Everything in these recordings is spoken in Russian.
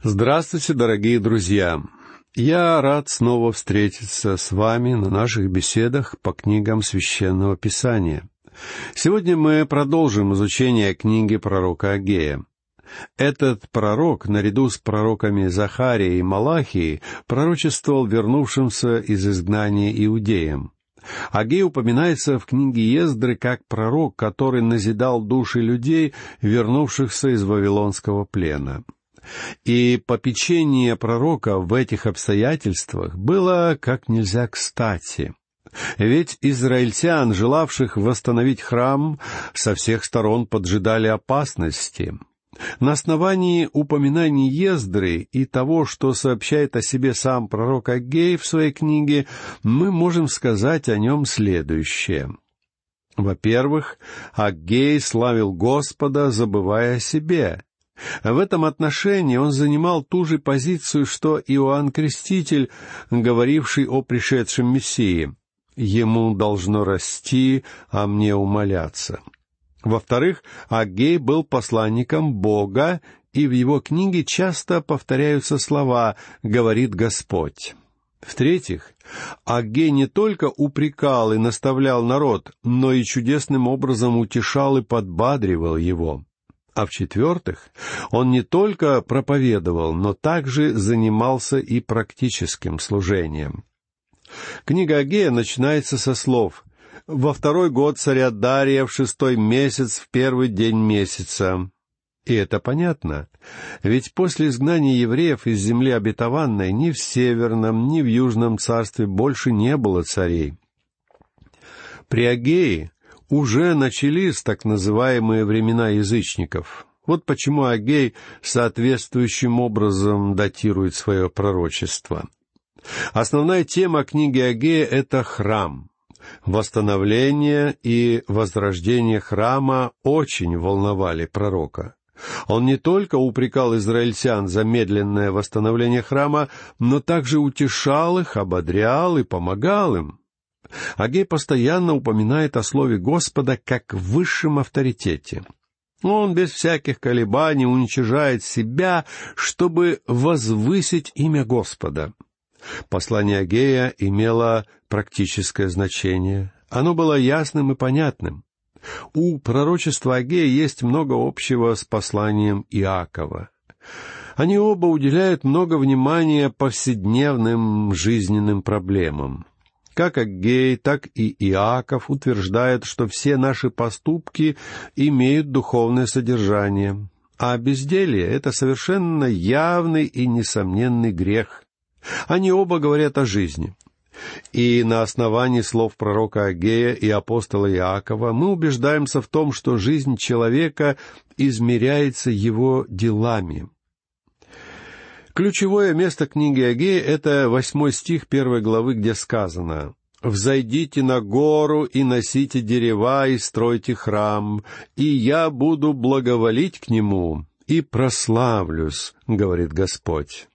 Здравствуйте, дорогие друзья! Я рад снова встретиться с вами на наших беседах по книгам Священного Писания. Сегодня мы продолжим изучение книги пророка Агея. Этот пророк, наряду с пророками Захарией и Малахией, пророчествовал вернувшимся из изгнания иудеям. Агей упоминается в книге Ездры как пророк, который назидал души людей, вернувшихся из Вавилонского плена — и попечение пророка в этих обстоятельствах было как нельзя кстати. Ведь израильтян, желавших восстановить храм, со всех сторон поджидали опасности. На основании упоминаний Ездры и того, что сообщает о себе сам пророк Агей в своей книге, мы можем сказать о нем следующее. Во-первых, Агей славил Господа, забывая о себе. В этом отношении он занимал ту же позицию, что Иоанн Креститель, говоривший о пришедшем Мессии. «Ему должно расти, а мне умоляться». Во-вторых, Агей был посланником Бога, и в его книге часто повторяются слова «говорит Господь». В-третьих, Агей не только упрекал и наставлял народ, но и чудесным образом утешал и подбадривал его. А в-четвертых, он не только проповедовал, но также занимался и практическим служением. Книга Агея начинается со слов «Во второй год царя Дария, в шестой месяц, в первый день месяца». И это понятно, ведь после изгнания евреев из земли обетованной ни в Северном, ни в Южном царстве больше не было царей. При Агее уже начались так называемые времена язычников. Вот почему Агей соответствующим образом датирует свое пророчество. Основная тема книги Агея — это храм. Восстановление и возрождение храма очень волновали пророка. Он не только упрекал израильтян за медленное восстановление храма, но также утешал их, ободрял и помогал им. Агей постоянно упоминает о слове Господа как высшем авторитете. Он без всяких колебаний уничижает себя, чтобы возвысить имя Господа. Послание Агея имело практическое значение. Оно было ясным и понятным. У пророчества Агея есть много общего с посланием Иакова. Они оба уделяют много внимания повседневным жизненным проблемам. Как Аггей, так и Иаков утверждают, что все наши поступки имеют духовное содержание, а безделье — это совершенно явный и несомненный грех. Они оба говорят о жизни. И на основании слов пророка Агея и апостола Иакова мы убеждаемся в том, что жизнь человека измеряется его делами. Ключевое место книги Агея — это восьмой стих первой главы, где сказано «Взойдите на гору и носите дерева и стройте храм, и я буду благоволить к нему и прославлюсь», — говорит Господь.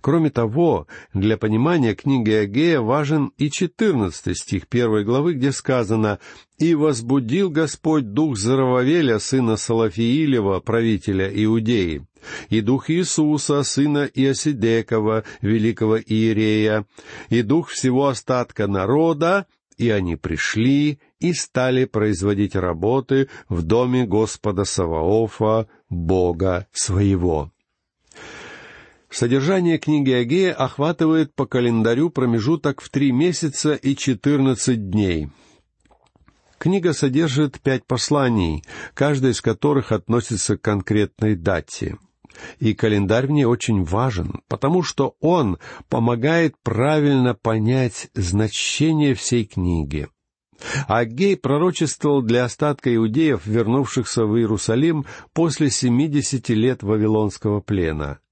Кроме того, для понимания книги Агея важен и четырнадцатый стих первой главы, где сказано «И возбудил Господь дух Зарававеля, сына Салафиилева, правителя Иудеи, и дух Иисуса, сына Иосидекова, великого Иерея, и дух всего остатка народа, и они пришли и стали производить работы в доме Господа Саваофа, Бога своего». Содержание книги Агея охватывает по календарю промежуток в три месяца и четырнадцать дней. Книга содержит пять посланий, каждое из которых относится к конкретной дате. И календарь в ней очень важен, потому что он помогает правильно понять значение всей книги. Агей пророчествовал для остатка иудеев, вернувшихся в Иерусалим после семидесяти лет Вавилонского плена —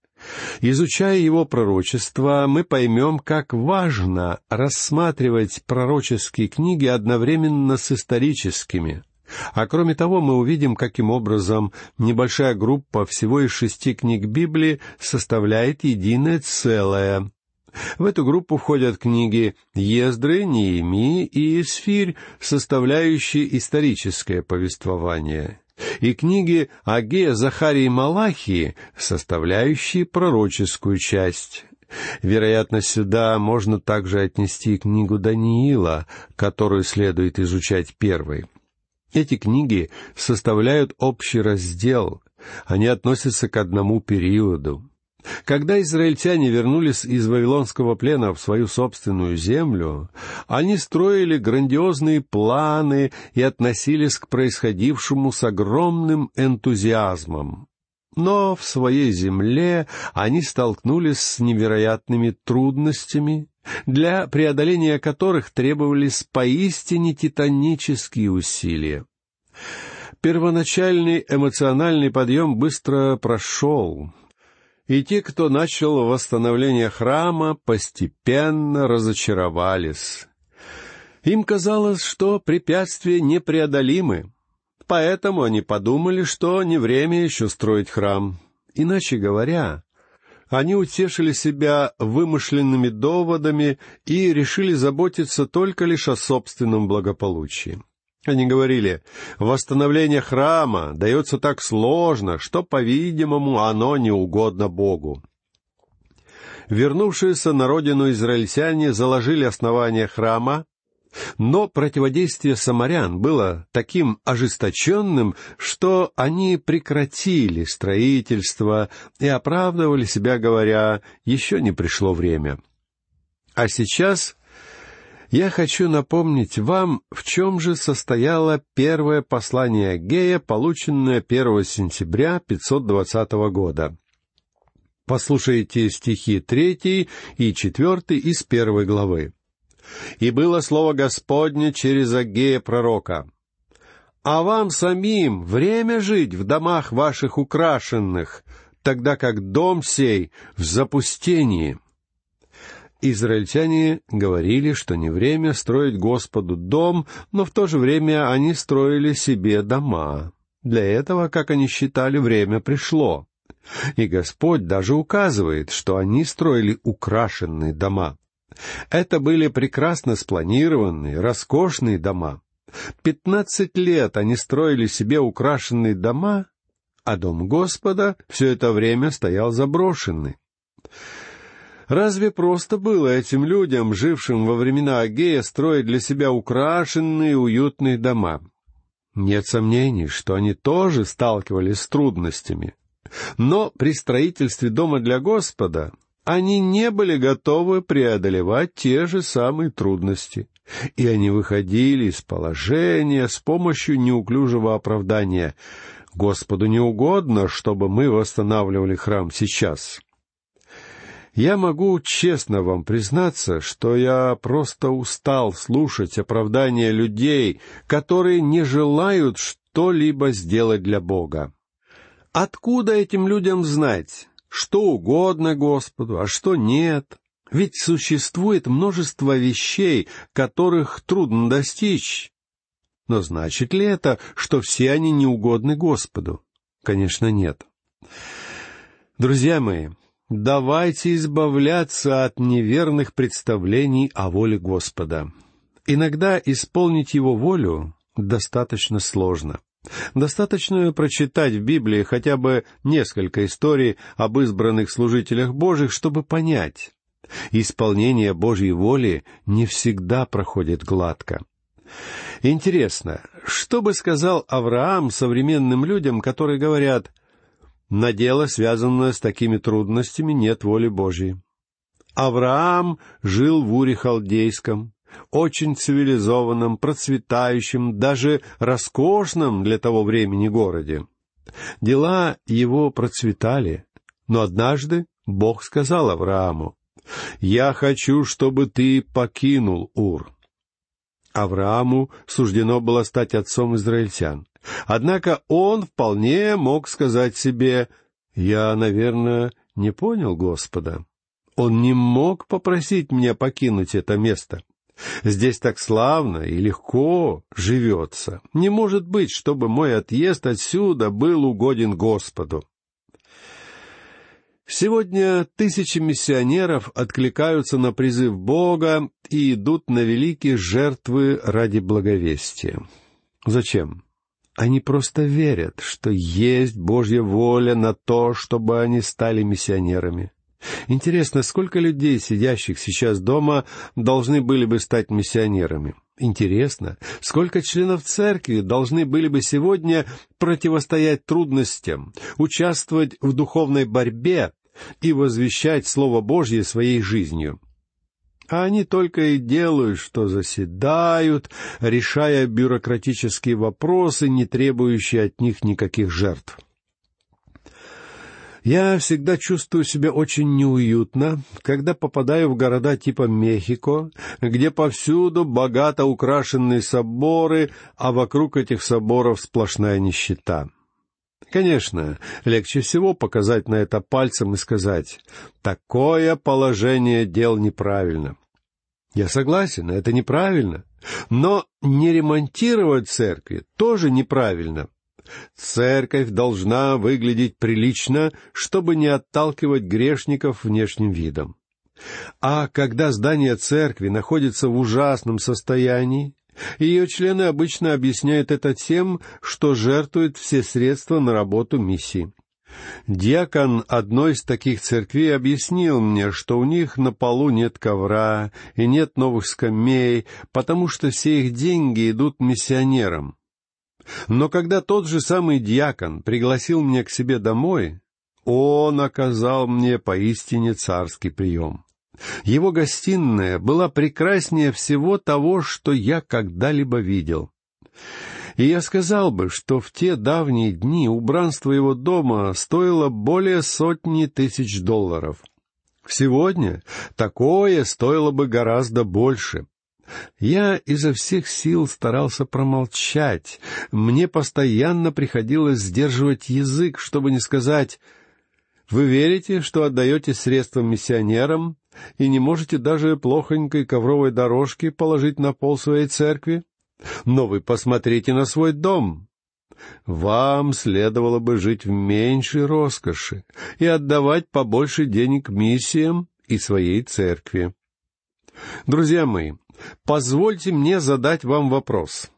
Изучая его пророчество, мы поймем, как важно рассматривать пророческие книги одновременно с историческими. А кроме того, мы увидим, каким образом небольшая группа всего из шести книг Библии составляет единое целое. В эту группу входят книги Ездры, Неемии и Исфирь, составляющие историческое повествование. и книги Агея, Захарии и Малахии, составляющие пророческую часть. Вероятно, сюда можно также отнести книгу Даниила, которую следует изучать первой. Эти книги составляют общий раздел, они относятся к одному периоду. Когда израильтяне вернулись из Вавилонского плена в свою собственную землю, они строили грандиозные планы и относились к происходившему с огромным энтузиазмом. Но в своей земле они столкнулись с невероятными трудностями, для преодоления которых требовались поистине титанические усилия. Первоначальный эмоциональный подъем быстро прошел, и те, кто начал восстановление храма, постепенно разочаровались. Им казалось, что препятствия непреодолимы, поэтому они подумали, что не время еще строить храм. Иначе говоря, они утешили себя вымышленными доводами и решили заботиться только лишь о собственном благополучии. Они говорили, восстановление храма дается так сложно, что, по-видимому, оно не угодно Богу. Вернувшиеся на родину израильтяне заложили основание храма, но противодействие самарян было таким ожесточенным, что они прекратили строительство и оправдывали себя, говоря, еще не пришло время. А сейчас я хочу напомнить вам, в чем же состояло первое послание Гея, полученное 1 сентября 520 года. Послушайте стихи третий и четвертый из первой главы. «И было слово Господне через Агея пророка. А вам самим время жить в домах ваших украшенных, тогда как дом сей в запустении». Израильтяне говорили, что не время строить Господу дом, но в то же время они строили себе дома. Для этого, как они считали, время пришло. И Господь даже указывает, что они строили украшенные дома. Это были прекрасно спланированные, роскошные дома. Пятнадцать лет они строили себе украшенные дома, а дом Господа все это время стоял заброшенный. Разве просто было этим людям, жившим во времена Агея, строить для себя украшенные уютные дома? Нет сомнений, что они тоже сталкивались с трудностями. Но при строительстве дома для Господа они не были готовы преодолевать те же самые трудности, и они выходили из положения с помощью неуклюжего оправдания. Господу не угодно, чтобы мы восстанавливали храм сейчас. Я могу честно вам признаться, что я просто устал слушать оправдания людей, которые не желают что-либо сделать для Бога. Откуда этим людям знать, что угодно Господу, а что нет? Ведь существует множество вещей, которых трудно достичь. Но значит ли это, что все они не угодны Господу? Конечно, нет. Друзья мои, Давайте избавляться от неверных представлений о воле Господа. Иногда исполнить Его волю достаточно сложно. Достаточно прочитать в Библии хотя бы несколько историй об избранных служителях Божьих, чтобы понять. Исполнение Божьей воли не всегда проходит гладко. Интересно, что бы сказал Авраам современным людям, которые говорят на дело, связанное с такими трудностями, нет воли Божьей. Авраам жил в Уре Халдейском, очень цивилизованном, процветающем, даже роскошном для того времени городе. Дела его процветали, но однажды Бог сказал Аврааму, «Я хочу, чтобы ты покинул Ур». Аврааму суждено было стать отцом израильтян. Однако он вполне мог сказать себе, «Я, наверное, не понял Господа. Он не мог попросить меня покинуть это место. Здесь так славно и легко живется. Не может быть, чтобы мой отъезд отсюда был угоден Господу». Сегодня тысячи миссионеров откликаются на призыв Бога и идут на великие жертвы ради благовестия. Зачем? Они просто верят, что есть Божья воля на то, чтобы они стали миссионерами. Интересно, сколько людей, сидящих сейчас дома, должны были бы стать миссионерами? Интересно, сколько членов церкви должны были бы сегодня противостоять трудностям, участвовать в духовной борьбе и возвещать Слово Божье своей жизнью? а они только и делают, что заседают, решая бюрократические вопросы, не требующие от них никаких жертв. Я всегда чувствую себя очень неуютно, когда попадаю в города типа Мехико, где повсюду богато украшенные соборы, а вокруг этих соборов сплошная нищета. Конечно, легче всего показать на это пальцем и сказать «такое положение дел неправильно». Я согласен, это неправильно. Но не ремонтировать церкви тоже неправильно. Церковь должна выглядеть прилично, чтобы не отталкивать грешников внешним видом. А когда здание церкви находится в ужасном состоянии, ее члены обычно объясняют это тем, что жертвуют все средства на работу миссии. Диакон одной из таких церквей объяснил мне, что у них на полу нет ковра и нет новых скамей, потому что все их деньги идут миссионерам. Но когда тот же самый диакон пригласил меня к себе домой, он оказал мне поистине царский прием. Его гостиная была прекраснее всего того, что я когда-либо видел. И я сказал бы, что в те давние дни убранство его дома стоило более сотни тысяч долларов. Сегодня такое стоило бы гораздо больше. Я изо всех сил старался промолчать. Мне постоянно приходилось сдерживать язык, чтобы не сказать «Вы верите, что отдаете средства миссионерам и не можете даже плохонькой ковровой дорожки положить на пол своей церкви?» Но вы посмотрите на свой дом. Вам следовало бы жить в меньшей роскоши и отдавать побольше денег миссиям и своей церкви. Друзья мои, позвольте мне задать вам вопрос.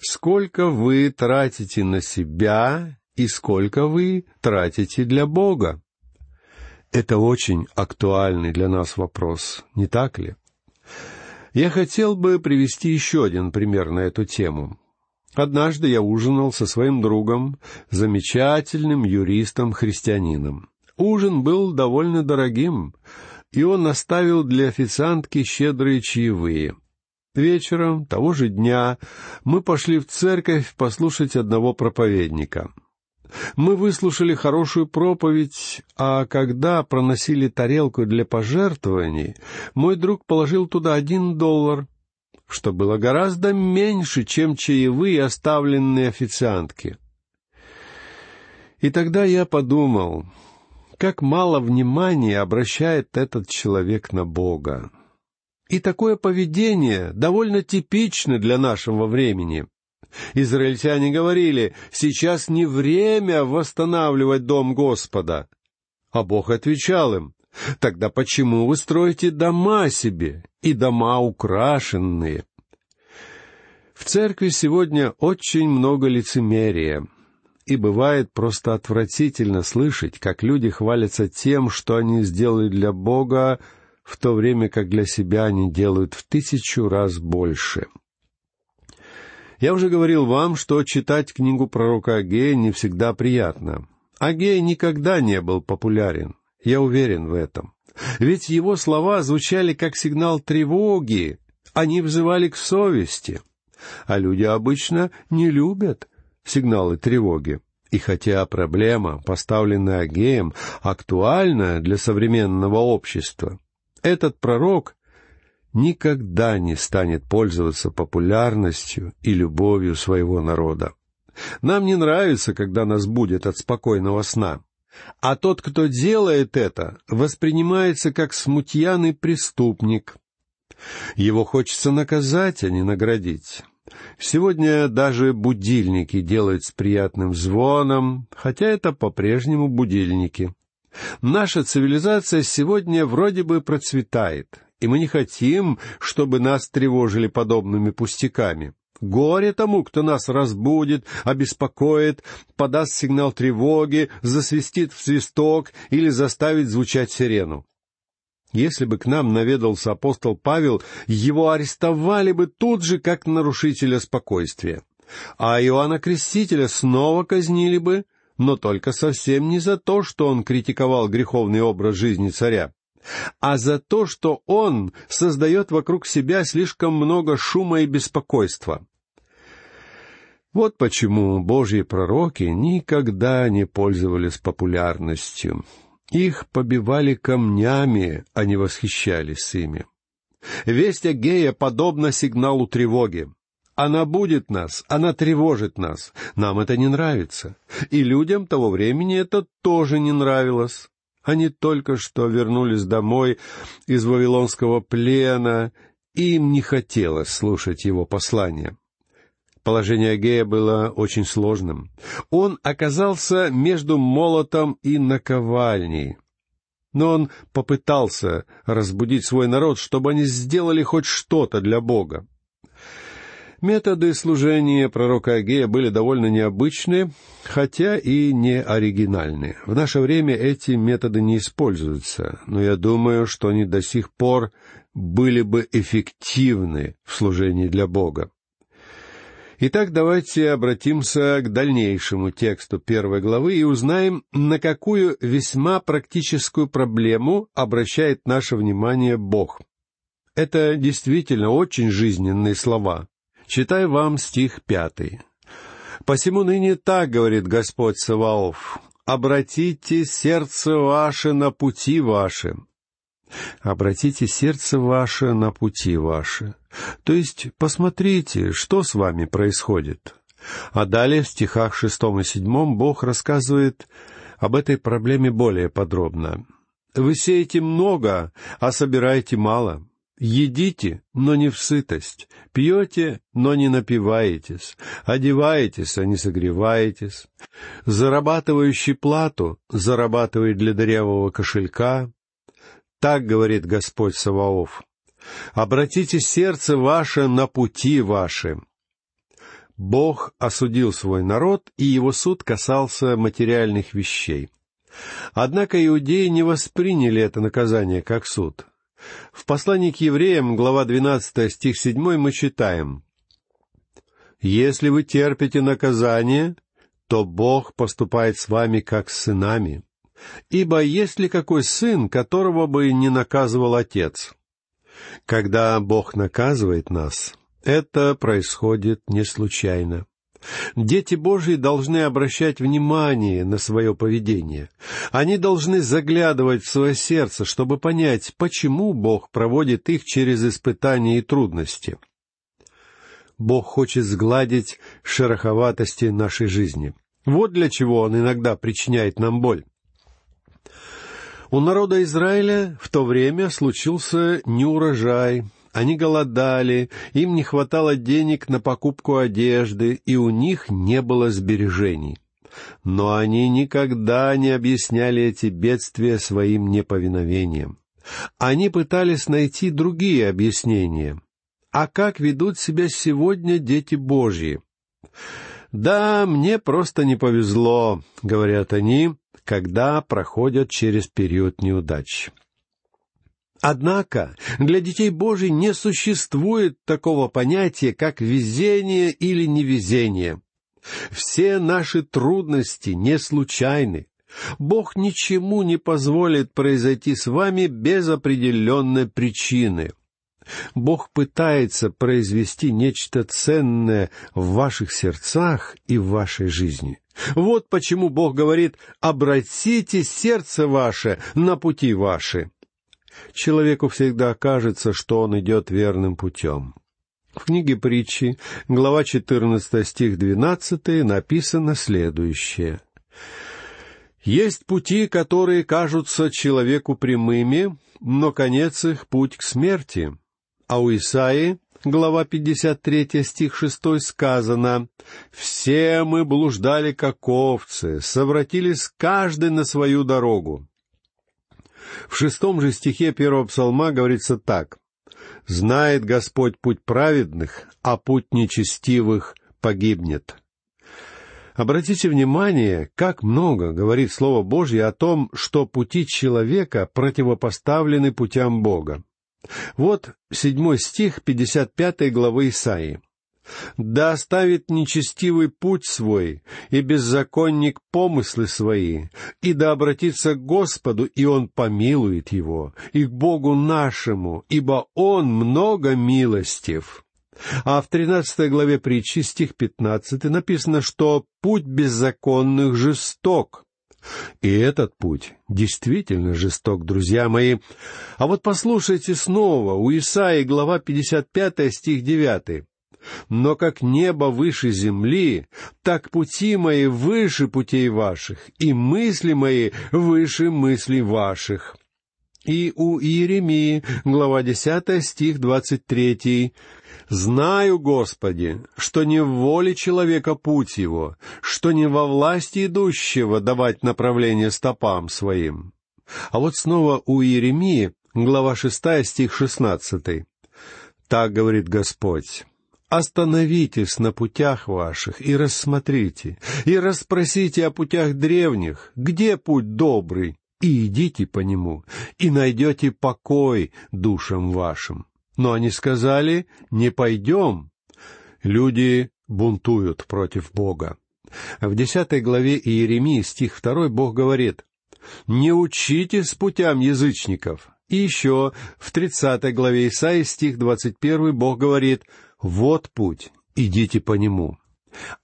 Сколько вы тратите на себя и сколько вы тратите для Бога? Это очень актуальный для нас вопрос, не так ли? Я хотел бы привести еще один пример на эту тему. Однажды я ужинал со своим другом, замечательным юристом-христианином. Ужин был довольно дорогим, и он оставил для официантки щедрые чаевые. Вечером того же дня мы пошли в церковь послушать одного проповедника — мы выслушали хорошую проповедь, а когда проносили тарелку для пожертвований, мой друг положил туда один доллар, что было гораздо меньше, чем чаевые, оставленные официантке. И тогда я подумал, как мало внимания обращает этот человек на Бога. И такое поведение довольно типично для нашего времени. Израильтяне говорили, сейчас не время восстанавливать дом Господа. А Бог отвечал им, тогда почему вы строите дома себе и дома украшенные? В церкви сегодня очень много лицемерия, и бывает просто отвратительно слышать, как люди хвалятся тем, что они сделали для Бога, в то время как для себя они делают в тысячу раз больше. — я уже говорил вам, что читать книгу пророка Агея не всегда приятно. Агей никогда не был популярен, я уверен в этом. Ведь его слова звучали как сигнал тревоги, они взывали к совести. А люди обычно не любят сигналы тревоги. И хотя проблема, поставленная Агеем, актуальна для современного общества, этот пророк никогда не станет пользоваться популярностью и любовью своего народа. Нам не нравится, когда нас будет от спокойного сна. А тот, кто делает это, воспринимается как смутьяный преступник. Его хочется наказать, а не наградить. Сегодня даже будильники делают с приятным звоном, хотя это по-прежнему будильники. Наша цивилизация сегодня вроде бы процветает, и мы не хотим, чтобы нас тревожили подобными пустяками. Горе тому, кто нас разбудит, обеспокоит, подаст сигнал тревоги, засвистит в свисток или заставит звучать сирену. Если бы к нам наведался апостол Павел, его арестовали бы тут же, как нарушителя спокойствия. А Иоанна Крестителя снова казнили бы, но только совсем не за то, что он критиковал греховный образ жизни царя, а за то, что он создает вокруг себя слишком много шума и беспокойства. Вот почему Божьи пророки никогда не пользовались популярностью. Их побивали камнями, а не восхищались ими. Весть Агея подобна сигналу тревоги. Она будет нас, она тревожит нас. Нам это не нравится. И людям того времени это тоже не нравилось. Они только что вернулись домой из Вавилонского плена, и им не хотелось слушать его послания. Положение Агея было очень сложным. Он оказался между молотом и наковальней. Но он попытался разбудить свой народ, чтобы они сделали хоть что-то для Бога. Методы служения пророка Агея были довольно необычные, хотя и не оригинальные. В наше время эти методы не используются, но я думаю, что они до сих пор были бы эффективны в служении для Бога. Итак, давайте обратимся к дальнейшему тексту первой главы и узнаем, на какую весьма практическую проблему обращает наше внимание Бог. Это действительно очень жизненные слова. Читаю вам стих пятый. «Посему ныне так, — говорит Господь Саваоф, — обратите сердце ваше на пути ваши». Обратите сердце ваше на пути ваши. То есть посмотрите, что с вами происходит. А далее в стихах шестом и седьмом Бог рассказывает об этой проблеме более подробно. «Вы сеете много, а собираете мало. Едите, но не в сытость, пьете, но не напиваетесь, одеваетесь, а не согреваетесь. Зарабатывающий плату зарабатывает для дырявого кошелька. Так говорит Господь Саваоф. Обратите сердце ваше на пути ваши. Бог осудил свой народ, и его суд касался материальных вещей. Однако иудеи не восприняли это наказание как суд — в послании к евреям, глава 12, стих 7, мы читаем «Если вы терпите наказание, то Бог поступает с вами как с сынами. Ибо есть ли какой сын, которого бы не наказывал отец? Когда Бог наказывает нас, это происходит не случайно. Дети Божьи должны обращать внимание на свое поведение. Они должны заглядывать в свое сердце, чтобы понять, почему Бог проводит их через испытания и трудности. Бог хочет сгладить шероховатости нашей жизни. Вот для чего Он иногда причиняет нам боль. У народа Израиля в то время случился неурожай, они голодали, им не хватало денег на покупку одежды, и у них не было сбережений. Но они никогда не объясняли эти бедствия своим неповиновением. Они пытались найти другие объяснения. А как ведут себя сегодня дети Божьи? «Да, мне просто не повезло», — говорят они, когда проходят через период неудач. Однако для детей Божьих не существует такого понятия, как везение или невезение. Все наши трудности не случайны. Бог ничему не позволит произойти с вами без определенной причины. Бог пытается произвести нечто ценное в ваших сердцах и в вашей жизни. Вот почему Бог говорит «обратите сердце ваше на пути ваши» человеку всегда кажется, что он идет верным путем. В книге притчи, глава 14, стих 12, написано следующее. «Есть пути, которые кажутся человеку прямыми, но конец их — путь к смерти». А у Исаии, глава 53, стих 6 сказано, «Все мы блуждали, как овцы, совратились каждый на свою дорогу, в шестом же стихе первого псалма говорится так. Знает Господь путь праведных, а путь нечестивых погибнет. Обратите внимание, как много говорит Слово Божье о том, что пути человека противопоставлены путям Бога. Вот седьмой стих пятьдесят пятой главы Исаии. «Да оставит нечестивый путь свой, и беззаконник помыслы свои, и да обратится к Господу, и Он помилует его, и к Богу нашему, ибо Он много милостив». А в тринадцатой главе притчи, стих пятнадцатый, написано, что путь беззаконных жесток. И этот путь действительно жесток, друзья мои. А вот послушайте снова, у Исаии, глава 55, стих 9. «Но как небо выше земли, так пути мои выше путей ваших, и мысли мои выше мыслей ваших». И у Иеремии, глава 10, стих 23. «Знаю, Господи, что не в воле человека путь его, что не во власти идущего давать направление стопам своим». А вот снова у Иеремии, глава 6, стих 16. «Так говорит Господь». Остановитесь на путях ваших и рассмотрите, и расспросите о путях древних, где путь добрый, и идите по нему, и найдете покой душам вашим. Но они сказали, не пойдем. Люди бунтуют против Бога. В десятой главе Иеремии, стих второй, Бог говорит, «Не учитесь путям язычников». И еще в тридцатой главе Исаии, стих двадцать первый, Бог говорит, «Вот путь, идите по нему».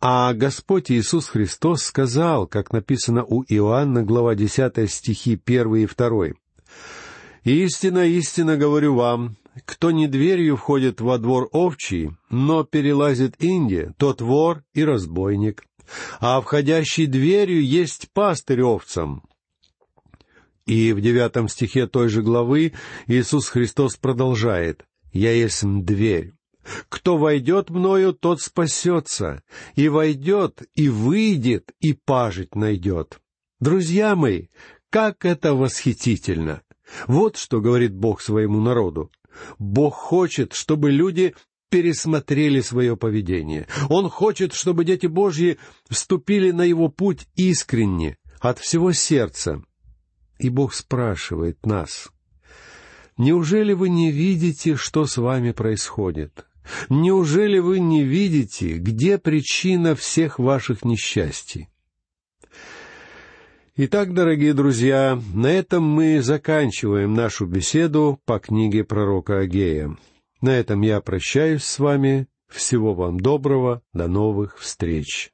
А Господь Иисус Христос сказал, как написано у Иоанна, глава 10 стихи 1 и 2. «Истина, истина говорю вам, кто не дверью входит во двор овчий, но перелазит инди, тот вор и разбойник, а входящий дверью есть пастырь овцам». И в девятом стихе той же главы Иисус Христос продолжает «Я есть дверь». Кто войдет мною, тот спасется, и войдет, и выйдет, и пажить найдет. Друзья мои, как это восхитительно! Вот что говорит Бог своему народу. Бог хочет, чтобы люди пересмотрели свое поведение. Он хочет, чтобы дети Божьи вступили на его путь искренне, от всего сердца. И Бог спрашивает нас, «Неужели вы не видите, что с вами происходит? Неужели вы не видите, где причина всех ваших несчастий? Итак, дорогие друзья, на этом мы заканчиваем нашу беседу по книге пророка Агея. На этом я прощаюсь с вами. Всего вам доброго. До новых встреч.